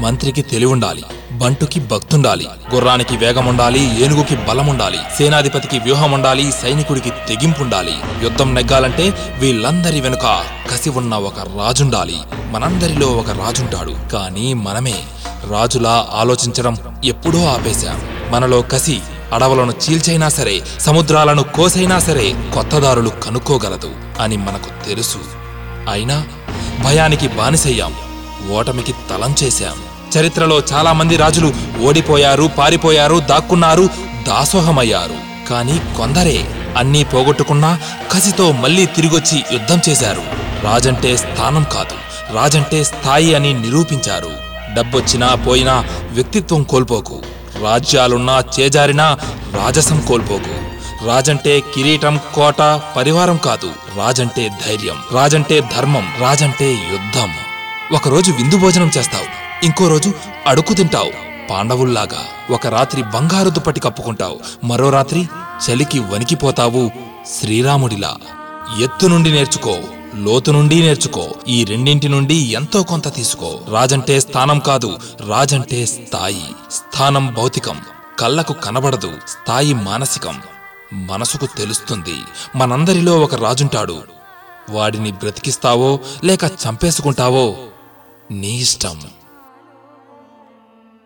మంత్రికి తెలివుండాలి బంటుకి భక్తుండాలి గుర్రానికి వేగముండాలి ఏనుగుకి బలముండాలి సేనాధిపతికి వ్యూహం ఉండాలి సైనికుడికి తెగింపుండాలి. యుద్ధం నెగ్గాలంటే వీళ్ళందరి వెనుక కసి ఉన్న ఒక రాజుండాలి. మనందరిలో ఒక రాజుంటాడు. కానీ మనమే రాజులా ఆలోచించడం ఎప్పుడో ఆపేశాం. మనలో కసి అడవులను చీల్చైనా సరే సముద్రాలను కోసైనా సరే కొత్త దారులు కనుక్కోగలదు అని మనకు తెలుసు. అయినా భయానికి బానిసయ్యాం. ఓటమికి తలం చేశాం. చరిత్రలో చాలా మంది రాజులు ఓడిపోయారు పారిపోయారు దాక్కున్నారు దాసోహమయ్యారు. కానీ కొందరే అన్నీ పోగొట్టుకున్నా కసితో మళ్ళీ తిరిగొచ్చి యుద్ధం చేశారు. రాజంటే స్థానం కాదు రాజంటే స్థాయి అని నిరూపించారు. డబ్బొచ్చినా పోయినా వ్యక్తిత్వం కోల్పోకు. రాజ్యాలున్నా చేజారినా రాజసం కోల్పోకు. రాజంటే కిరీటం కోట పరివారం కాదు రాజంటే ధైర్యం. రాజంటే ధర్మం రాజంటే యుద్ధం. ఒకరోజు విందు భోజనం చేస్తావు. ఇంకో రోజు అడుకు తింటావు. పాండవుల్లాగా ఒక రాత్రి బంగారు దుప్పటి కప్పుకుంటావు. మరో రాత్రి చలికి వణికిపోతావు శ్రీరాముడిలా. ఎత్తు నుండి నేర్చుకో లోతు నుండి నేర్చుకో ఈ రెండింటి నుండి ఎంతో కొంత తీసుకో. రాజంటే స్థానం కాదు రాజంటే స్థాయి. స్థానం భౌతికం కళ్ళకు కనబడదు స్థాయి మానసికం. మనసుకు తెలుస్తుంది మనందరిలో ఒక రాజుంటాడు. వాడిని బ్రతికిస్తావో లేక చంపేసుకుంటావో నీ ఇష్టం.